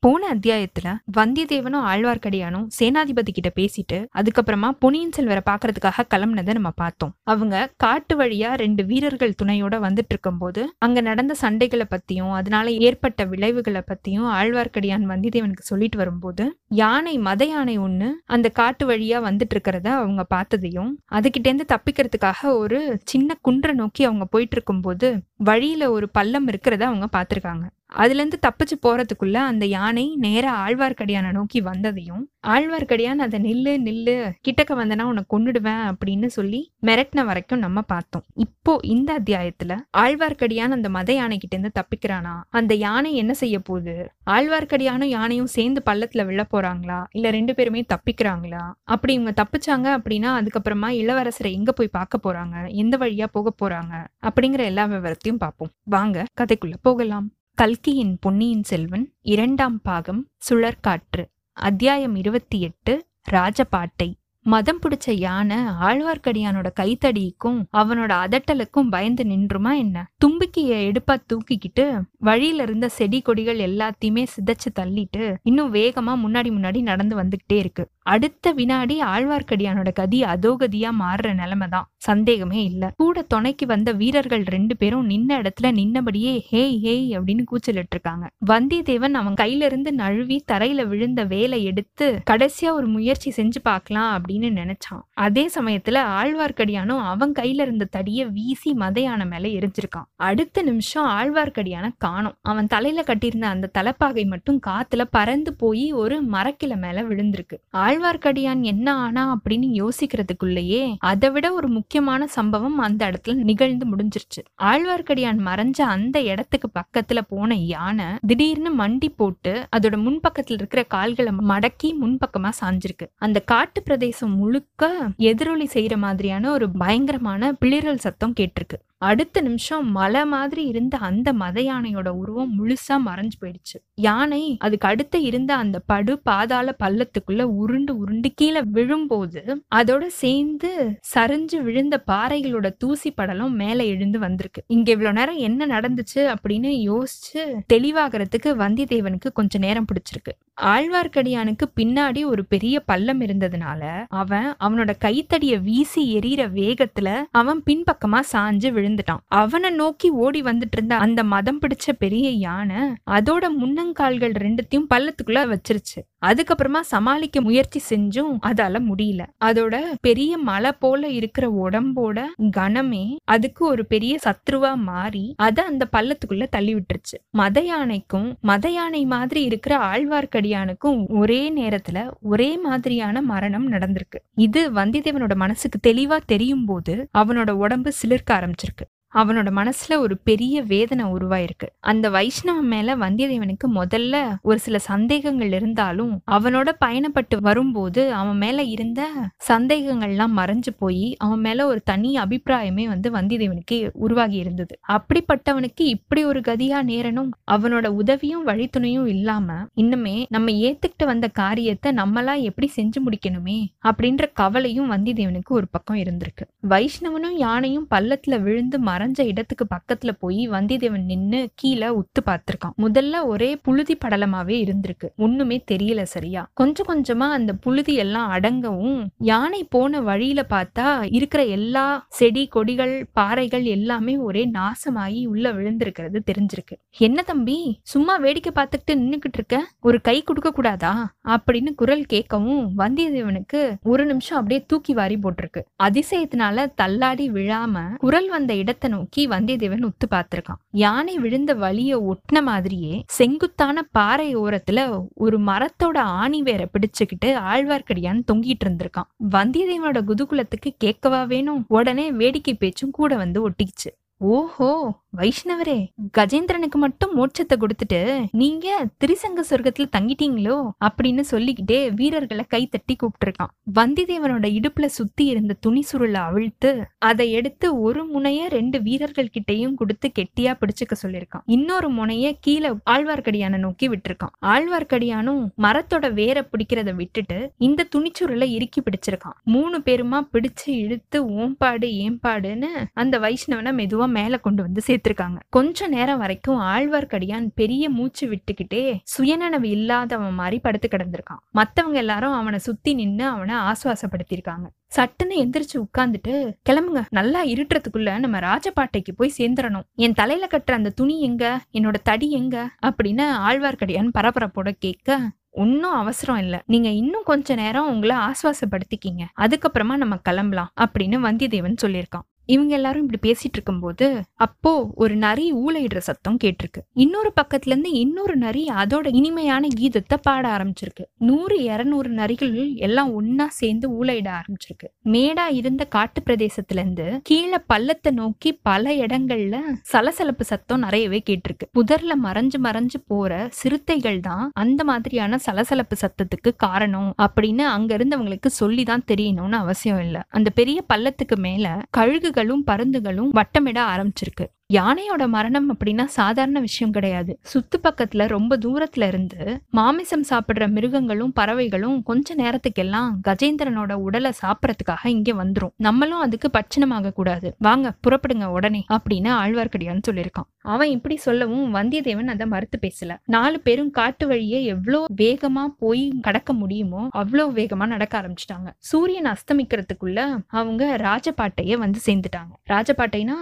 போன அத்தியாயத்துல வந்தியத்தேவனும் ஆழ்வார்க்கடியானும் சேனாதிபதி கிட்ட பேசிட்டு அதுக்கப்புறமா பொன்னியின் செல்வரை பாக்குறதுக்காக கிளம்புனதை நம்ம பார்த்தோம். அவங்க காட்டு வழியா ரெண்டு வீரர்கள் துணையோட வந்துட்டு இருக்கும்போது அங்க நடந்த சண்டைகளை பத்தியும் அதனால ஏற்பட்ட விளைவுகளை பத்தியும் ஆழ்வார்க்கடியான் வந்தியத்தேவனுக்கு சொல்லிட்டு வரும்போது யானை மத யானை ஒண்ணு அந்த காட்டு வழியா வந்துட்டு இருக்கிறத அவங்க பார்த்ததையும் அதுகிட்ட இருந்து தப்பிக்கிறதுக்காக ஒரு சின்ன குன்றை நோக்கி அவங்க போயிட்டு இருக்கும்போது வழியில ஒரு பள்ளம் இருக்கிறத அவங்க பார்த்திருக்காங்க. அதுல இருந்து தப்பிச்சு போறதுக்குள்ள அந்த யானை நேரா ஆழ்வார்க்கடியானை நோக்கி வந்ததையும் ஆழ்வார்க்கடியான் அதை நில்லு நில்லு கிட்டக்க வந்தனா உன்னை கொண்டுடுவேன் அப்படின்னு சொல்லி மிரட்டின வரைக்கும் நம்ம பார்த்தோம். இப்போ இந்த அத்தியாயத்துல ஆழ்வார்க்கடியான் அந்த மத யானை கிட்ட இருந்து தப்பிக்கிறானா? அந்த யானை என்ன செய்ய போகுது? ஆழ்வார்க்கடியானும் யானையும் சேர்ந்து பள்ளத்துல விழ போறாங்களா? இல்ல ரெண்டு பேருமே தப்பிக்கிறாங்களா? அப்படி இவங்க தப்பிச்சாங்க அப்படின்னா அதுக்கப்புறமா இளவரசரை எங்க போய் பார்க்க போறாங்க? எந்த வழியா போக போறாங்க? அப்படிங்கிற எல்லா விவரத்தையும் பார்ப்போம். வாங்க கதைக்குள்ள போகலாம். கல்கியின் பொன்னியின் செல்வன் இரண்டாம் பாகம் சுழற்காற்று அத்தியாயம் இருபத்தி எட்டு ராஜபாட்டை. மதம் பிடிச்ச யானை ஆழ்வார்க்கடியானோட கைத்தடிக்கும் அவனோட அதட்டலுக்கும் பயந்து நின்றுமா என்ன? தும்பிக்கைய எடுப்பா தூக்கிக்கிட்டு வழியில இருந்த செடி கொடிகள் எல்லாத்தையுமே சிதைச்சு தள்ளிட்டு இன்னும் வேகமா முன்னாடி முன்னாடி நடந்து வந்துகிட்டே இருக்கு. அடுத்த வினாடி ஆழ்வார்க்கடியானோட கதி அதோகதியா மாறுற நிலைமை தான் சந்தேகமே இல்ல. கூட துணைக்கு வந்த வீரர்கள் ரெண்டு பேரும் நின்ன இடத்துல நின்னபடியே ஹேய் ஹேய் அப்படின்னு கூச்சலிட்டு இருக்காங்க வந்தியத்தேவன் அவன் கையில இருந்து நழுவி தரையில விழுந்த வேலை எடுத்து கடைசியா ஒரு முயற்சி செஞ்சு பார்க்கலாம் அப்படின்னு நினைச்சான். அதே சமயத்துல ஆழ்வார்க்கடியானும் அவன் கையில இருந்த தடிய வீசி மதையான மேல எரிஞ்சிருக்கான். அடுத்த நிமிஷம் ஆழ்வார்க்கடியான காணோம். அவன் தலையில கட்டியிருந்த அந்த தலைப்பாகை மட்டும் காத்துல பறந்து போய் ஒரு மரக்கில மேல விழுந்திருக்கு. ஆழ்வார்க்கடியான் என்ன ஆனா அப்படின்னு யோசிக்கிறதுக்குள்ளேயே அதை விட ஒரு முக்கியமான சம்பவம் அந்த இடத்துல நிகழ்ந்து முடிஞ்சிருச்சு. ஆழ்வார்க்கடியான் மறைஞ்ச அந்த இடத்துக்கு பக்கத்துல போன யானை திடீர்னு மண்டி போட்டு அதோட முன்பக்கத்துல இருக்கிற கால்களை மடக்கி முன்பக்கமா சாஞ்சிருக்கு. அந்த காட்டு பிரதேசம் முழுக்க எதிரொலி செய்யற மாதிரியான ஒரு பயங்கரமான பிளிரல் சத்தம் கேட்டிருக்கு. அடுத்த நிமிஷம் மலை மாதிரி இருந்த அந்த மத யானையோட உருவம் முழுசா மறைஞ்சு போயிடுச்சு. யானை அதுக்கு அடுத்து இருந்த அந்த படு பாதாள பள்ளத்துக்குள்ள உருண்டு உருண்டு கீழே விழும்போது அதோட சேர்ந்து சரிஞ்சு விழுந்த பாறைகளோட தூசி படலம் மேல எழுந்து வந்திருக்கு. இங்க இவ்வளவு நேரம் என்ன நடந்துச்சு அப்படின்னு யோசிச்சு தெளிவாகிறதுக்கு வந்தியத்தேவனுக்கு கொஞ்ச நேரம் பிடிச்சிருக்கு. ஆழ்வார்க்கடியானுக்கு பின்னாடி ஒரு பெரிய பள்ளம் இருந்ததுனால அவன் அவனோட கைத்தடிய வீசி எரியற வேகத்துல அவன் பின்பக்கமா சாஞ்சு விழு விழுந்துட்டான். அவனை நோக்கி ஓடி வந்துட்டு இருந்த அந்த மதம் பிடிச்ச பெரிய யானை அதோட முன்னங்கால்கள் ரெண்டுத்தையும் பள்ளத்துக்குள்ள வச்சிருச்சு. அதுக்கப்புறமா சமாளிக்க முயற்சி செஞ்சும் அதால முடியல. அதோட பெரிய மலை போல இருக்கிற உடம்போட கனமே அதுக்கு ஒரு பெரிய சத்ருவா மாறி அதை அந்த பள்ளத்துக்குள்ள தள்ளி விட்டுருச்சு. மத யானைக்கும் மத யானை மாதிரி இருக்கிற ஆழ்வார்க்கடியானுக்கும் ஒரே நேரத்துல ஒரே மாதிரியான மரணம் நடந்திருக்கு. இது வந்தியத்தேவனோட மனசுக்கு தெளிவா தெரியும் போது அவனோட உடம்பு சிலிர்க்க ஆரம்பிச்சிருக்கு. அவனோட மனசுல ஒரு பெரிய வேதனை உருவாயிருக்கு. அந்த வைஷ்ணவன் மேல வந்தியத்தேவனுக்கு முதல்ல ஒரு சில சந்தேகங்கள் இருந்தாலும் அவனோட பயணப்பட்டு வரும்போது அவன் மேல இருந்த சந்தேகங்கள்லாம் மறைஞ்சு போய் அவன் மேல ஒரு தனி அபிப்பிராயமே வந்து வந்தியத்தேவனுக்கு உருவாகி இருந்தது. அப்படிப்பட்டவனுக்கு இப்படி ஒரு கதியா நேரனும் அவனோட உதவியும் வழித்துணையும் இல்லாம இன்னுமே நம்ம ஏத்துக்கிட்டு வந்த காரியத்தை நம்மளா எப்படி செஞ்சு முடிக்கணுமே அப்படின்ற கவலையும் வந்தியத்தேவனுக்கு ஒரு பக்கம் இருந்திருக்கு. வைஷ்ணவனும் யானையும் பள்ளத்துல விழுந்து மறைஞ்ச இடத்துக்கு பக்கத்துல போய் வந்தியத்தேவன் நின்னு கீழே உத்து பார்த்திருக்கான். முதல்ல ஒரே புழுதி படலமாவே இருந்திருக்கு. ஒண்ணுமே தெரியல சரியா. கொஞ்சம் கொஞ்சமா அந்த புழுதி எல்லாம் அடங்கவும் யானை போன வழியில பார்த்தா இருக்கிற எல்லா செடி கொடிகள் பாறைகள் எல்லாமே ஒரே நாசமாகி உள்ள விழுந்திருக்கிறது தெரிஞ்சிருக்கு. என்ன தம்பி சும்மா வேடிக்கை பார்த்துக்கிட்டு நின்னுக்கிட்டு இருக்க? ஒரு கை கொடுக்க கூடாதா? அப்படின்னு குரல் கேட்கவும் வந்தியத்தேவனுக்கு ஒரு நிமிஷம் அப்படியே தூக்கி வாரி போட்டிருக்கு. அதிசயத்தினால தள்ளாடி விழாம குரல் வந்த இடத்த நோக்கி வந்தியத்தேவன் உத்து பார்த்திருக்கான். யானை விழுந்த வழிய ஒட்டின மாதிரியே செங்குத்தான பாறை ஓரத்துல ஒரு மரத்தோட ஆணி வேற பிடிச்சுக்கிட்டு ஆழ்வார்க்கடியான் தொங்கிட்டு இருந்திருக்கான். வந்தியத்தேவனோட குதுகுலத்துக்கு கேட்கவா வேணும்? உடனே வேடிக்கை பேச்சும் கூட வந்து ஒட்டிக்கிச்சு. ஓஹோ வைஷ்ணவரே. கஜேந்திரனுக்கு மட்டும் மோட்சத்தை கொடுத்துட்டு நீங்க திரிசங்க சொர்க்கத்துல தங்கிட்டீங்களோ அப்படின்னு சொல்லிக்கிட்டே வீரர்களை கை தட்டி கூப்பிட்டுருக்கான். வந்திதேவனோட இடுப்புல சுத்தி இருந்த துணி சுருளை அவிழ்த்து அதை எடுத்து ஒரு முனைய ரெண்டு வீரர்கள் கிட்டையும் கொடுத்து கெட்டியா பிடிச்சுக்க சொல்லியிருக்கான். இன்னொரு முனைய கீழே ஆழ்வார்க்கடியான நோக்கி விட்டுருக்கான். ஆழ்வார்க்கடியானும் மரத்தோட வேரை பிடிக்கிறத விட்டுட்டு இந்த துணிச்சுருளை இறுக்கி பிடிச்சிருக்கான். மூணு பேருமா பிடிச்சு இழுத்து ஓம்பாடு ஏம்பாடுன்னு அந்த வைஷ்ணவனை மெதுவா மேல கொண்டு வந்து சேர்த்திருக்காங்க. கொஞ்ச நேரம் வரைக்கும் ஆழ்வார்க்கடியான் பெரிய மூச்சு விட்டுக்கிட்டே சுயநனவு இல்லாதவன் மாதிரி படுத்து கிடந்திருக்கான். மத்தவங்க எல்லாரும் அவனை சுத்தி நின்னு அவனை ஆசுவாசப்படுத்தியிருக்காங்க. சட்டுன்னு எந்திரிச்சு உட்கார்ந்துட்டு கிளம்புங்க நல்லா இருட்டுறதுக்குள்ள நம்ம ராஜபாட்டைக்கு போய் சேர்ந்துடணும் என் தலையில கட்டுற அந்த துணி எங்க? என்னோட தடி எங்க? அப்படின்னு ஆழ்வார்க்கடியான் பரபரப்போட கேட்க ஒன்னும் அவசரம் இல்ல. நீங்க இன்னும் கொஞ்ச நேரம் உங்களை ஆஸ்வாசப்படுத்திக்கிங்க அதுக்கப்புறமா நம்ம கிளம்பலாம். அப்படின்னு வந்தியத்தேவன் சொல்லியிருக்கான். இவங்க எல்லாரும் இப்படி பேசிட்டு இருக்கும்போது அப்போ ஒரு நரி ஊழையிடுற சத்தம் கேட்டிருக்கு. இன்னொரு பக்கத்துல இருந்து இன்னொரு நரி அதோட இனிமையான கீதத்தை பாட ஆரம்பிச்சிருக்கு. நூறு இருநூறு நரிகள் எல்லாம் ஒன்னா சேர்ந்து ஊளையிட ஆரம்பிச்சிருக்கு. மேடா இருந்த காட்டு பிரதேசத்துல இருந்து கீழே பள்ளத்தை நோக்கி பல இடங்கள்ல சலசலப்பு சத்தம் நிறையவே கேட்டிருக்கு. புதர்ல மறைஞ்சு மறைஞ்சு போற சிறுத்தைகள் தான் அந்த மாதிரியான சலசலப்பு சத்தத்துக்கு காரணம் அப்படின்னு அங்க இருந்தவங்களுக்கு சொல்லிதான் தெரியணும்னு அவசியம் இல்லை. அந்த பெரிய பள்ளத்துக்கு மேல கழுகு பறவைகளும் பருந்துகளும் வட்டமிட ஆரம்பிச்சிருக்கு. யானையோட மரணம் அப்படின்னா சாதாரண விஷயம் கிடையாது. சுத்து பக்கத்துல ரொம்ப தூரத்துல இருந்து மாமிசம் சாப்பிடுற மிருகங்களும் பறவைகளும் கொஞ்ச நேரத்துக்கெல்லாம் கஜேந்திரனோட உடலை சாப்பிடறதுக்காக இங்க வந்துரும். நம்மளும் அதுக்கு பட்சணமாக கூடாது. வாங்க புறப்படுங்க உடனே அப்படின்னு ஆழ்வார்க்கடியான்னு சொல்லியிருக்கான். அவன் இப்படி சொல்லவும் வந்தியத்தேவன் அதை மறுத்து பேசல. நாலு பேரும் காட்டு வழியே எவ்வளோ வேகமா போய் கடக்க முடியுமோ அவ்வளோ வேகமா நடக்க ஆரம்பிச்சிட்டாங்க. சூரியன் அஸ்தமிக்கிறதுக்குள்ள அவங்க ராஜபாட்டையே வந்து சேர்ந்துட்டாங்க. ராஜபாட்டைனா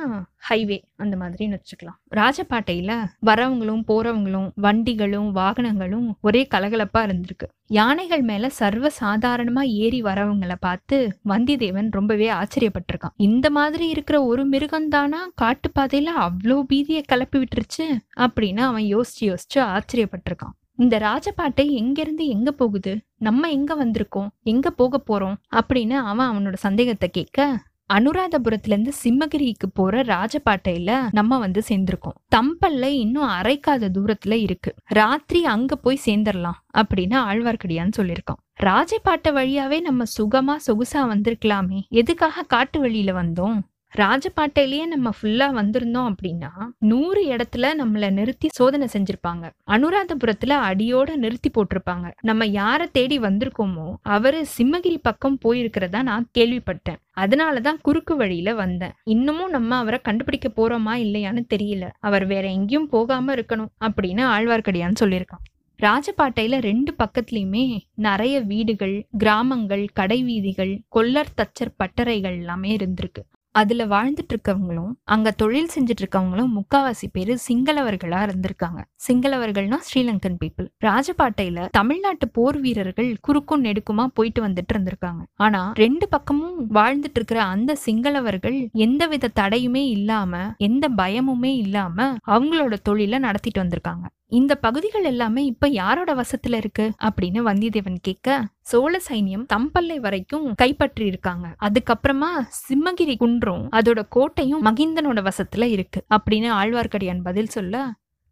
ஹைவே அந்த மாதிரின்னு வச்சுக்கலாம். ராஜபாட்டையில வரவங்களும் போறவங்களும் வண்டிகளும் வாகனங்களும் ஒரே கலகலப்பா இருந்திருக்கு. யானைகள் மேல சர்வ சாதாரணமா ஏறி வரவங்களை பார்த்து வந்திதேவன் ரொம்பவே ஆச்சரியப்பட்டிருக்கான். இந்த மாதிரி இருக்கிற ஒரு மிருகம் தானா காட்டுப்பாதையில அவ்வளோ பீதியை கிளப்பி விட்டுருச்சு அப்படின்னு அவன் யோசிச்சு யோசிச்சு ஆச்சரியப்பட்டிருக்கான். இந்த ராஜபாட்டை எங்கிருந்து எங்க போகுது? நம்ம எங்க வந்திருக்கோம்? எங்க போக போறோம்? அப்படின்னு அவன் அவனோட சந்தேகத்தை கேட்க அனுராதபுரத்துல இருந்து சிம்மகிரிக்கு போற ராஜபாட்டையில நம்ம வந்து சேர்ந்திருக்கோம். தம்பல்ல இன்னும் அரைக்காத தூரத்துல இருக்கு. ராத்திரி அங்க போய் சேர்ந்துடலாம் அப்படின்னு ஆழ்வார்க்கடியான்னு சொல்லியிருக்கோம் ராஜபாட்டை வழியாவே நம்ம சுகமா சொகுசா வந்திருக்கலாமே. எதுக்காக காட்டு வழியில வந்தோம்? ராஜபாட்டையிலேயே நம்ம ஃபுல்லா வந்திருந்தோம் அப்படின்னா நூறு இடத்துல நம்மள நிறுத்தி சோதனை செஞ்சிருப்பாங்க. அனுராதபுரத்துல அடியோட நிறுத்தி போட்டிருப்பாங்க. நம்ம யாரை தேடி வந்திருக்கோமோ அவரு சிம்மகிரி பக்கம் போயிருக்கிறதா நான் கேள்விப்பட்டேன். அதனாலதான் குறுக்கு வழியில வந்தேன். இன்னமும் நம்ம அவரை கண்டுபிடிக்க போறோமா இல்லையான்னு தெரியல. அவர் வேற எங்கேயும் போகாம இருக்கணும் அப்படின்னு ஆழ்வார்க்கடியான்னு சொல்லியிருக்கான். ராஜபாட்டையில ரெண்டு பக்கத்துலயுமே நிறைய வீடுகள் கிராமங்கள் கடை வீதிகள் கொல்லர் தச்சர் பட்டறைகள் எல்லாமே இருந்திருக்கு. அதுல வாழ்ந்துட்டு இருக்கவங்களும் அங்க தொழில் செஞ்சுட்டு இருக்கவங்களும் முக்காவாசி பேரு சிங்களவர்களா இருந்திருக்காங்க. சிங்களவர்கள்னா ஸ்ரீலங்கன் பீப்புள். ராஜபாட்டையில தமிழ்நாட்டு போர் வீரர்கள் குறுக்கும் நெடுக்குமா போயிட்டு வந்துட்டு இருந்திருக்காங்க ஆனா ரெண்டு பக்கமும் வாழ்ந்துட்டு இருக்கிற அந்த சிங்களவர்கள் எந்தவித தடையுமே இல்லாம எந்த பயமுமே இல்லாம அவங்களோட தொழில நடத்திட்டு வந்திருக்காங்க. இந்த பகுதிகள் எல்லாமே இப்ப யாரோட வசத்துல இருக்கு? அப்படின்னு வந்தியத்தேவன் கேட்க சோழ சைன்யம் தம்பல்லை வரைக்கும் கைப்பற்றி இருக்காங்க அதுக்கப்புறமா சிம்மகிரி குன்றும் அதோட கோட்டையும் மகிந்தனோட வசத்துல இருக்கு அப்படின்னு ஆழ்வார்க்கடியான் பதில் சொல்ல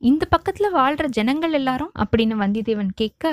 இந்த பக்கத்துல வாழ்ற ஜனங்கள் எல்லாரும்? அப்படின்னு வந்தியத்தேவன் கேட்க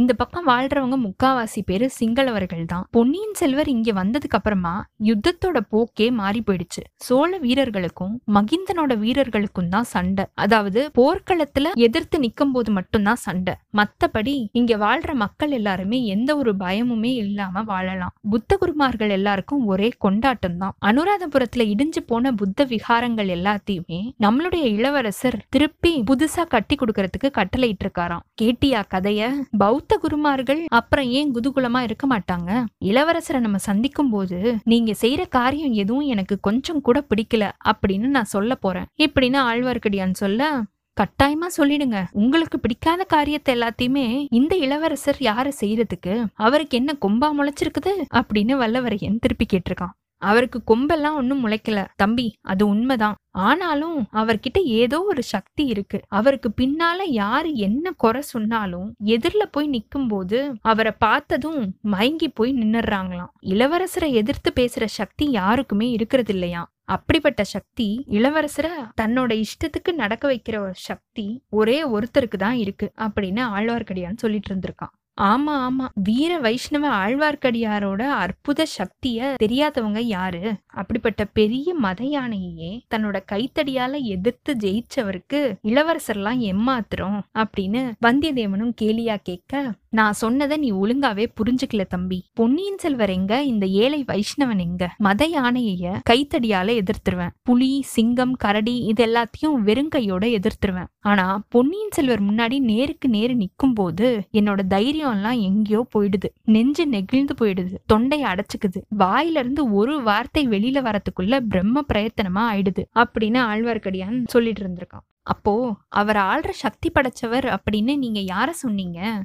இந்த பக்கம் வாழ்றவங்க முக்காவாசி பேரு சிங்களவர்கள் தான். பொன்னியின் செல்வர் இங்க வந்ததுக்கு அப்புறமா யுத்தத்தோட போக்கே மாறி போயிடுச்சு. சோழ வீரர்களுக்கும் மகிந்தனோட வீரர்களுக்கும் தான் சண்டை. அதாவது போர்க்களத்துல எதிர்த்து நிக்கும் போது மட்டும்தான் சண்டை. மத்தபடி இங்க வாழ்ற மக்கள் எல்லாருமே எந்த ஒரு பயமுமே இல்லாம வாழலாம். புத்த குருமார்கள் எல்லாருக்கும் ஒரே கொண்டாட்டம் தான். அனுராதபுரத்துல இடிஞ்சு போன புத்த விகாரங்கள் எல்லாத்தையுமே நம்மளுடைய இளவரசர் திருப்பி புதுசா கட்டி கொடுக்கறதுக்கு கட்டளையிட்டு இருக்காராம் கேட்டியா கதைய பௌத்த குருமார்கள் அப்புறம் ஏன் குதூகுலமா இருக்க மாட்டாங்க? இளவரசரை நம்ம சந்திக்கும் போது நீங்க செய்யற காரியம் எதுவும் எனக்கு கொஞ்சம் கூட பிடிக்கல அப்படின்னு நான் சொல்ல போறேன். இப்படின்னு ஆழ்வார்க்கடியான் சொல்ல கட்டாயமா சொல்லிடுங்க. உங்களுக்கு பிடிக்காத காரியத்தை எல்லாத்தையுமே இந்த இளவரசர் யாரு செய்யறதுக்கு அவருக்கு என்ன கொம்பா முளைச்சிருக்குது? அப்படின்னு வல்லவரையன் திருப்பி கேட்டிருக்கான். அவருக்கு கொம்பெல்லாம் ஒன்றும் முளைக்கல. தம்பி அது உண்மைதான். ஆனாலும் அவர்கிட்ட ஏதோ ஒரு சக்தி இருக்கு. அவருக்கு பின்னால யாரு என்ன குறை சொன்னாலும் எதிரில போய் நிக்கும் போது அவரை பார்த்ததும் மயங்கி போய் நின்னுறாங்களாம் இளவரசரை எதிர்த்து பேசுற சக்தி யாருக்குமே இருக்கிறது இல்லையா அப்படிப்பட்ட சக்தி இளவரசரை தன்னோட இஷ்டத்துக்கு நடக்க வைக்கிற ஒரு சக்தி ஒரே ஒருத்தருக்கு தான் இருக்கு அப்படின்னு ஆழ்வார்க்கடியான் சொல்லிட்டு இருந்திருக்கான். ஆமா ஆமா. வீர வைஷ்ணவ ஆழ்வார்க்கடியாரோட அற்புத சக்திய தெரியாதவங்க யாரு? அப்படிப்பட்ட பெரிய மத யானையே தன்னோட கைத்தடியால எதிர்த்து ஜெயிச்சவருக்கு இளவரசர்லாம் எம்மாத்திரம் அப்படின்னு வந்தியத்தேவனும் கேலியா கேட்க நான் சொன்னதை நீ ஒழுங்காவே புரிஞ்சுக்கல தம்பி. பொன்னியின் செல்வர் எங்க? இந்த ஏழை வைஷ்ணவன் எங்க? மத யானைய கைத்தடியால எதிர்த்துருவேன். புலி சிங்கம் கரடி இது எல்லாத்தையும் வெறுங்கையோட எதிர்த்துருவேன். ஆனா பொன்னியின் செல்வர் முன்னாடி நேருக்கு நேரு நிக்கும் போது என்னோட தைரியம் எல்லாம் எங்கேயோ போயிடுது. நெஞ்சு நெகிழ்ந்து போயிடுது. தொண்டை அடைச்சுக்குது. வாயில இருந்து ஒரு வார்த்தை வெளியில வரத்துக்குள்ள பிரம்ம பிரயத்தனமா ஆயிடுது அப்படின்னு ஆழ்வார்க்கடியான் சொல்லிட்டு இருந்திருக்கான். அப்போ அவர் ஆள்ற சக்தி படைச்சவர் அப்படின்னு நீங்க யார சொன்னீங்க?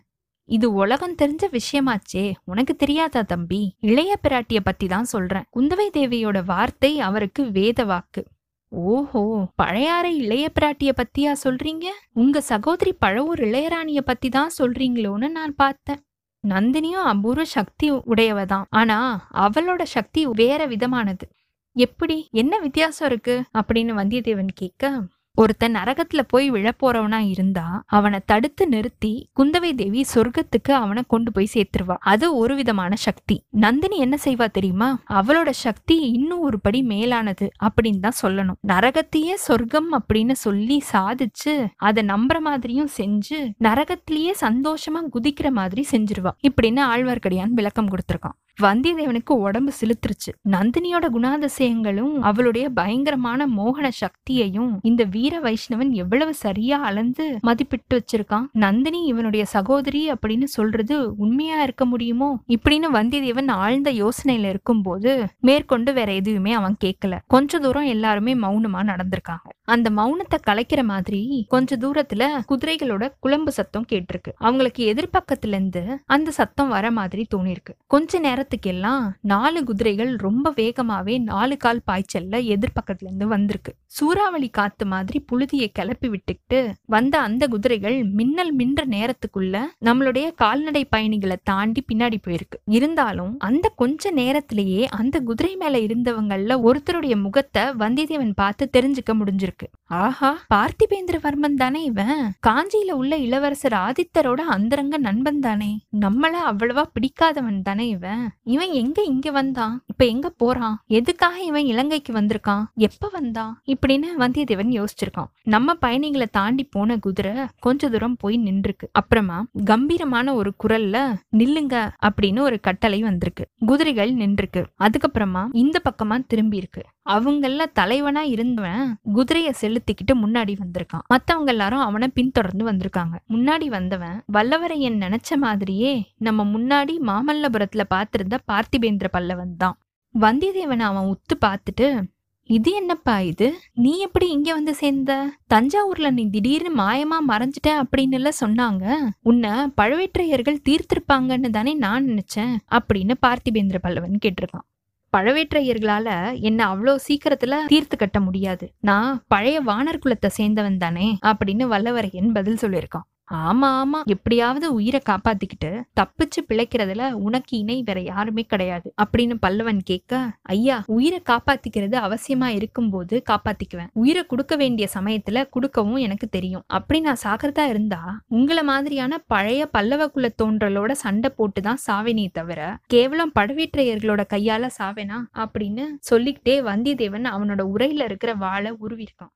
இது உலகம் தெரிஞ்ச விஷயமாச்சே. உனக்கு தெரியாதா தம்பி? இளைய பிராட்டிய பத்தி தான் சொல்றேன். குந்தவை தேவியோட வார்த்தை அவருக்கு வேத வாக்கு. ஓஹோ பழையாறை இளைய பிராட்டிய பத்தியா சொல்றீங்க? உங்க சகோதரி பழவூர் இளையராணிய பத்தி தான் சொல்றீங்களோன்னு நான் பார்த்தேன். நந்தினியும் அபூர்வ சக்தி உடையவதான். ஆனா அவளோட சக்தி வேற விதமானது. எப்படி? என்ன வித்தியாசம் இருக்கு? அப்படின்னு வந்தியத்தேவன் கேட்க ஒருத்தன் நரகத்துல போய் விழப்போறவனா இருந்தா அவனை தடுத்து நிறுத்தி குந்தவை தேவி சொர்க்கத்துக்கு அவனை கொண்டு போய் சேர்த்துருவா. அது ஒரு விதமான சக்தி. நந்தினி என்ன செய்வா தெரியுமா? அவளோட சக்தி இன்னும் ஒரு படி மேலானது அப்படின்னு தான் சொல்லணும். நரகத்தையே சொர்க்கம் அப்படின்னு சொல்லி சாதிச்சு அதை நம்புற மாதிரியும் செஞ்சு நரகத்திலேயே சந்தோஷமா குதிக்கிற மாதிரி செஞ்சிருவா. இப்படின்னு ஆழ்வார்க்கடியான் விளக்கம் கொடுத்துருக்கான். வந்தியத்தேவனுக்கு உடம்பு சிலுத்துருச்சு. நந்தினியோட குணாதிசயங்களும் அவளுடைய பயங்கரமான மோகன சக்தியையும் இந்த வீர வைஷ்ணவன் எவ்வளவு சரியா அளந்து மதிப்பிட்டு வச்சிருக்கான்? நந்தினி இவனுடைய சகோதரி அப்படின்னு சொல்றது உண்மையா இருக்க முடியுமோ? இப்படின்னு வந்தியத்தேவன் ஆழ்ந்த யோசனையில இருக்கும்போது மேற்கொண்டு வேற எதுவுமே அவன் கேட்கல. கொஞ்ச தூரம் எல்லாருமே மௌனமா நடந்திருக்காங்க. அந்த மௌனத்தை கலைக்கிற மாதிரி கொஞ்ச தூரத்துல குதிரைகளோட குழம்பு சத்தம் கேட்டிருக்கு. அவங்களுக்கு எதிர்பக்கத்துல இருந்து அந்த சத்தம் வர மாதிரி தோணிருக்கு கொஞ்ச நேரத்துக்கெல்லாம் நாலு குதிரைகள் ரொம்ப வேகமாவே நாலு கால் பாய்ச்சல்ல எதிர்பக்கத்துல இருந்து வந்திருக்கு. சூறாவளி காத்து மாதிரி புழுதியை கிளப்பி விட்டுக்கிட்டு வந்த அந்த குதிரைகள் மின்னல் மின்ற நேரத்துக்குள்ள நம்மளுடைய கால்நடை பயணிகளை தாண்டி பின்னாடி போயிருக்கு. இருந்தாலும் அந்த கொஞ்ச நேரத்திலேயே அந்த குதிரை மேல இருந்தவங்கல்ல ஒருத்தருடைய முகத்தை வந்தியத்தேவன் பார்த்து தெரிஞ்சுக்க முடிஞ்சிருக்கு. ஆஹா பார்த்திபேந்திரவர்மன் தானே இவன்? காஞ்சியில உள்ள இளவரசர் ஆதித்தரோட அந்தரங்க நண்பன் தானே? நம்மள அவ்வளவா பிடிக்காதவன் தானே இவன்? இவன் எங்க இங்க வந்தான்? இப்ப எங்க போறான்? எதுக்காக இவன் இலங்கைக்கு வந்திருக்கான்? எப்ப வந்தான் இப்படின்னு வந்தியத்தேவன் யோசிச்சிருக்கான். நம்ம பயணிகளை தாண்டி போன குதிரை கொஞ்ச தூரம் போய் நின்றுருக்கு. அப்புறமா கம்பீரமான ஒரு குரல்ல நில்லுங்க அப்படின்னு ஒரு கட்டளை வந்திருக்கு. குதிரைகள் நின்றுருக்கு. அதுக்கப்புறமா இந்த பக்கமா திரும்பி இருக்கு அவங்கள தலைவனா இருந்தவன் குதிரைய செலுத்திக்கிட்டு முன்னாடி வந்திருக்கான். மத்தவங்க எல்லாரும் அவனை பின்தொடர்ந்து வந்திருக்காங்க. முன்னாடி வந்தவன் வல்லவரையன் நினைச்ச மாதிரியே நம்ம முன்னாடி மாமல்லபுரத்துல பார்த்திருந்த பார்த்திபேந்திர பல்லவன் தான். வந்தியத்தேவனை அவன் உத்து பார்த்துட்டு இது என்னப்பா இது? நீ எப்படி இங்க வந்து சேர்ந்த? தஞ்சாவூர்ல நீ திடீர்னு மாயமா மறைஞ்சிட்ட அப்படின்னு எல்லாம் சொன்னாங்க. உன்னை பழவேற்றையர்கள் தீர்த்திருப்பாங்கன்னு தானே நான் நினைச்சேன் அப்படின்னு பார்த்திபேந்திர பல்லவன் கேட்டிருக்கான். பழவேற்றையர்களால என்ன அவ்வளோ சீக்கிரத்துல தீர்த்து கட்ட முடியாது. நான் பழைய வானர் குலத்தை சேர்ந்தவன் தானே அப்படின்னு வல்லவரையன் பதில் சொல்லியிருக்கான். ஆமா ஆமா. எப்படியாவது உயிரை காப்பாத்திக்கிட்டு தப்பிச்சு பிழைக்கிறதுல உனக்கு இணை வேற யாருமே கிடையாது அப்படின்னு பல்லவன் கேட்க ஐயா உயிரை காப்பாத்திக்கிறது அவசியமா இருக்கும் போது காப்பாத்திக்குவேன். உயிரை கொடுக்க வேண்டிய சமயத்துல கொடுக்கவும் எனக்கு தெரியும். அப்படி நான் சாகிறதா இருந்தா உங்களை மாதிரியான பழைய பல்லவ குல தோன்றலோட சண்டை போட்டு தான் தவிர கேவலம் பழவேற்றையர்களோட கையால சாவேனா? அப்படின்னு சொல்லிக்கிட்டே வந்தியத்தேவன் அவனோட உரையில இருக்கிற வாழை உருவிருக்கான்.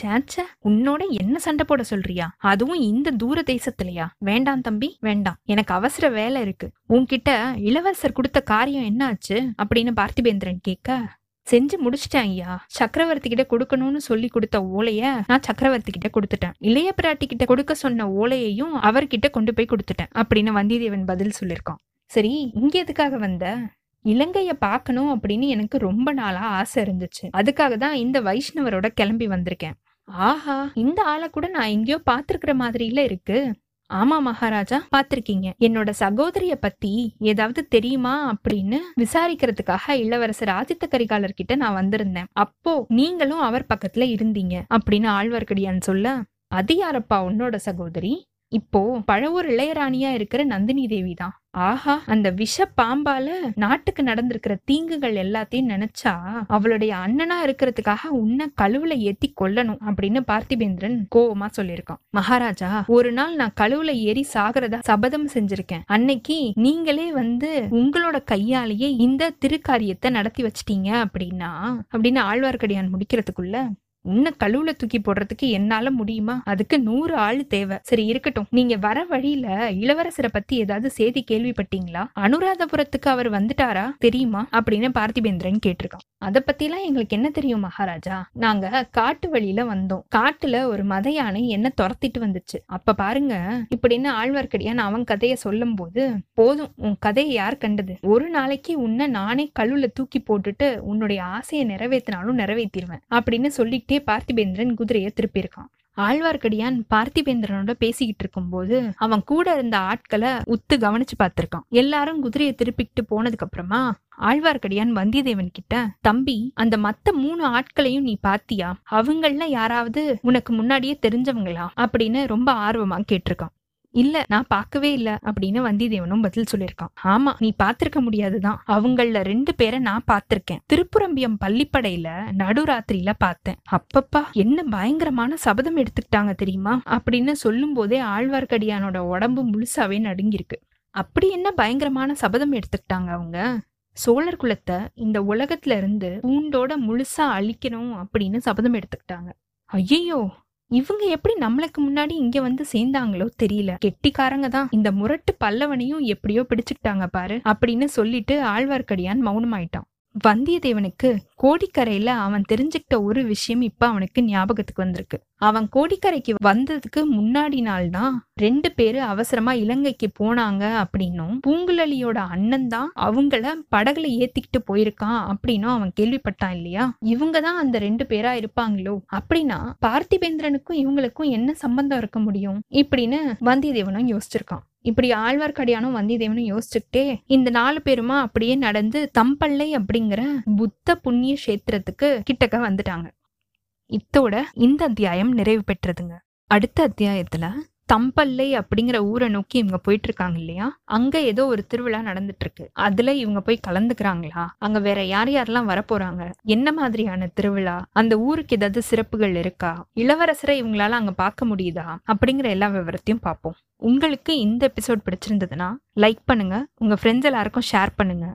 சேச்ச உன்னோட என்ன சண்டை போட சொல்றியா? அதுவும் இந்த தூர தேசத்துலயா? வேண்டாம் தம்பி வேண்டாம். எனக்கு அவசர வேலை இருக்கு. உன்கிட்ட இளவரசர் கொடுத்த காரியம் என்ன ஆச்சு அப்படின்னு பார்த்திபேந்திரன் கேட்க செஞ்சு முடிச்சிட்டேன் ஐயா. சக்கரவர்த்தி கிட்ட கொடுக்கணும்னு சொல்லி கொடுத்த ஓலைய நான் சக்கரவர்த்தி கிட்ட கொடுத்துட்டேன். இளைய பிராட்டி கிட்ட கொடுக்க சொன்ன ஓலையையும் அவர்கிட்ட கொண்டு போய் கொடுத்துட்டேன். அப்படின்னு வந்தியத்தேவன் பதில் சொல்லியிருக்கான். சரி இங்க எதுக்காக வந்த? இலங்கைய பார்க்கணும் அப்படின்னு எனக்கு ரொம்ப நாளா ஆசை இருந்துச்சு. அதுக்காக தான் இந்த வைஷ்ணவரோட கிளம்பி வந்திருக்கேன். ஆஹா. இந்த ஆளை கூட நான் எங்கேயோ பார்த்திருக்கிற மாதிரில இருக்கு. ஆமா மகாராஜா பார்த்திருக்கீங்க. என்னோட சகோதரிய பத்தி ஏதாவது தெரியுமா அப்படின்னு விசாரிக்கிறதுக்காக இளவரசர் ஆதித்த கரிகாலர் கிட்ட நான் வந்திருந்தேன். அப்போ நீங்களும் அவர் பக்கத்துல இருந்தீங்க அப்படின்னு ஆழ்வார்க்கடியான் சொல்ல அது யாரப்பா உன்னோட சகோதரி இப்போ பழவூர் இளையராணியா இருக்கிற நந்தினி தேவி தான். ஆஹா அந்த விஷ பாம்பால நாட்டுக்கு நடந்திருக்கிற தீங்குகள் எல்லாத்தையும் நினைச்சா அவளுடைய அண்ணனா இருக்கிறதுக்காக உன்னை கழுவுல ஏத்தி கொல்லணும் அப்படின்னு பார்த்திபேந்திரன் கோவமா சொல்லியிருக்கான். மகாராஜா ஒரு நாள் நான் கழுவுல ஏறி சாகிறதா சபதம் செஞ்சிருக்கேன். அன்னைக்கு நீங்களே வந்து உங்களோட கையாலேயே இந்த திருக்காரியத்தை நடத்தி வச்சிட்டீங்க அப்படின்னா அப்படின்னு ஆழ்வார்க்கடியான் முடிக்கிறதுக்குள்ள உன்னை கழுவுல தூக்கி போடுறதுக்கு என்னால முடியுமா? அதுக்கு நூறு ஆள் தேவை. சரி இருக்கட்டும். நீங்க வர வழியில இளவரசரை பத்தி ஏதாவது செய்தி கேள்விப்பட்டீங்களா? அனுராதபுரத்துக்கு அவர் வந்துட்டாரா? தெரியுமா? அப்படின்னு பார்த்திபேந்திரன் கேட்டிருக்கான். அத பத்திலாம் எங்களுக்கு என்ன தெரியும் மகாராஜா? நாங்க காட்டு வழியில வந்தோம். காட்டுல ஒரு மத யானை என்ன துரத்திட்டு வந்துச்சு. அப்ப பாருங்க இப்படின்னு ஆழ்வார்க்கடியான் அவன் கதைய சொல்லும் போது போதும் உன் கதையை யார் கண்டது? ஒரு நாளைக்கு உன்னை நானே கல்லுல தூக்கி போட்டுட்டு உன்னுடைய ஆசையை நிறைவேற்றினாலும் நிறைவேற்றிடுவேன் அப்படின்னு சொல்லிக்கிட்டே பார்த்திபேந்திரன் குதிரையை திருப்பியிருக்கான். ஆழ்வார்க்கடியான் பார்த்திபேந்திரனோட பேசிக்கிட்டு இருக்கும்போது அவன் கூட இருந்த ஆட்களை உத்து கவனிச்சு பார்த்திருக்கான். எல்லாரும் குதிரையை திருப்பிக்கிட்டு போனதுக்கு அப்புறமா ஆழ்வார்க்கடியான் வந்தியத்தேவன் கிட்ட தம்பி அந்த மத்த மூணு ஆட்களையும் நீ பாத்தியா? அவங்கள யாராவது உனக்கு முன்னாடியே தெரிஞ்சவங்களா? அப்படின்னு ரொம்ப ஆர்வமா கேட்டிருக்கான். இல்ல நான் பார்க்கவே இல்ல அப்படின்னு வந்தியத்தேவனும் பதில் சொல்லியிருக்கான். ஆமா நீ பாத்திருக்க முடியாதுதான். அவங்கள ரெண்டு பேரை நான் பார்த்திருக்கேன். திருப்புரம்பியம் பள்ளிப்படையில நடுராத்திரியில பார்த்தேன். அப்பப்பா என்ன பயங்கரமான சபதம் எடுத்துக்கிட்டாங்க தெரியுமா? அப்படின்னு சொல்லும் போதே ஆழ்வார்க்கடியானோட உடம்பு முழுசாவே நடுங்கிருக்கு அப்படி என்ன பயங்கரமான சபதம் எடுத்துக்கிட்டாங்க அவங்க? சோழர் குலத்தை இந்த உலகத்துல இருந்து பூண்டோட முழுசா அழிக்கணும் அப்படின்னு சபதம் எடுத்துக்கிட்டாங்க. ஐயோ இவங்க எப்படி நம்மளுக்கு முன்னாடி இங்க வந்து சேர்ந்தாங்களோ தெரியல. கெட்டிக்காரங்க தான். இந்த முரட்டு பல்லவனையும் எப்படியோ பிடிச்சுக்கிட்டாங்க பாரு அப்படின்னு சொல்லிட்டு ஆழ்வார்க்கடியான் மௌனமாயிட்டான். வந்தியத்தேவனுக்கு கோடிக்கரையில அவன் தெரிஞ்சுக்கிட்ட ஒரு விஷயம் இப்ப அவனுக்கு ஞாபகத்துக்கு வந்திருக்கு. அவன் கோடிக்கரைக்கு வந்ததுக்கு முன்னாடி நாள் தான் ரெண்டு பேரு அவசரமா இலங்கைக்கு போனாங்க அப்படின்னும் பூங்குழலியோட அண்ணன் தான் அவங்கள படகுல ஏத்திக்கிட்டு போயிருக்கான் அப்படின்னும் அவன் கேள்விப்பட்டான் இல்லையா? இவங்க தான் அந்த ரெண்டு பேரா இருப்பாங்களோ? அப்படின்னா பார்த்திபேந்திரனுக்கும் இவங்களுக்கும் என்ன சம்பந்தம் இருக்க முடியும்? இப்படின்னு வந்தியத்தேவனும் யோசிச்சிருக்கான். இப்படி ஆழ்வார்க்கடியானும் வந்தியத்தேவனும் யோசிச்சுக்கிட்டே இந்த நாலு பேருமா அப்படியே நடந்து தம்பள்ளை அப்படிங்கிற புத்த புண்ணிய கஷேத்திரத்துக்கு கிட்டக்க வந்துட்டாங்க. இத்தோட இந்த அத்தியாயம் நிறைவு பெற்றதுங்க. அடுத்த அத்தியாயத்துல தம்பல்லை அப்படிங்கிற ஊரை நோக்கி இவங்க போயிட்டு இருக்காங்க இல்லையா? அங்க ஏதோ ஒரு திருவிழா நடந்துட்டு இருக்கு அதுல இவங்க போய் கலந்துக்கிறாங்களா? அங்க வேற யார் யாரெல்லாம் வரப்போறாங்க? என்ன மாதிரியான திருவிழா? அந்த ஊருக்கு ஏதாவது சிறப்புகள் இருக்கா? இளவரசரை இவங்களால அங்க பார்க்க முடியுதா? அப்படிங்கிற எல்லா விவரத்தையும் பார்ப்போம். உங்களுக்கு இந்த எபிசோட் பிடிச்சிருந்ததுன்னா லைக் பண்ணுங்க. உங்க ஃப்ரெண்ட்ஸ் எல்லாருக்கும் ஷேர் பண்ணுங்க.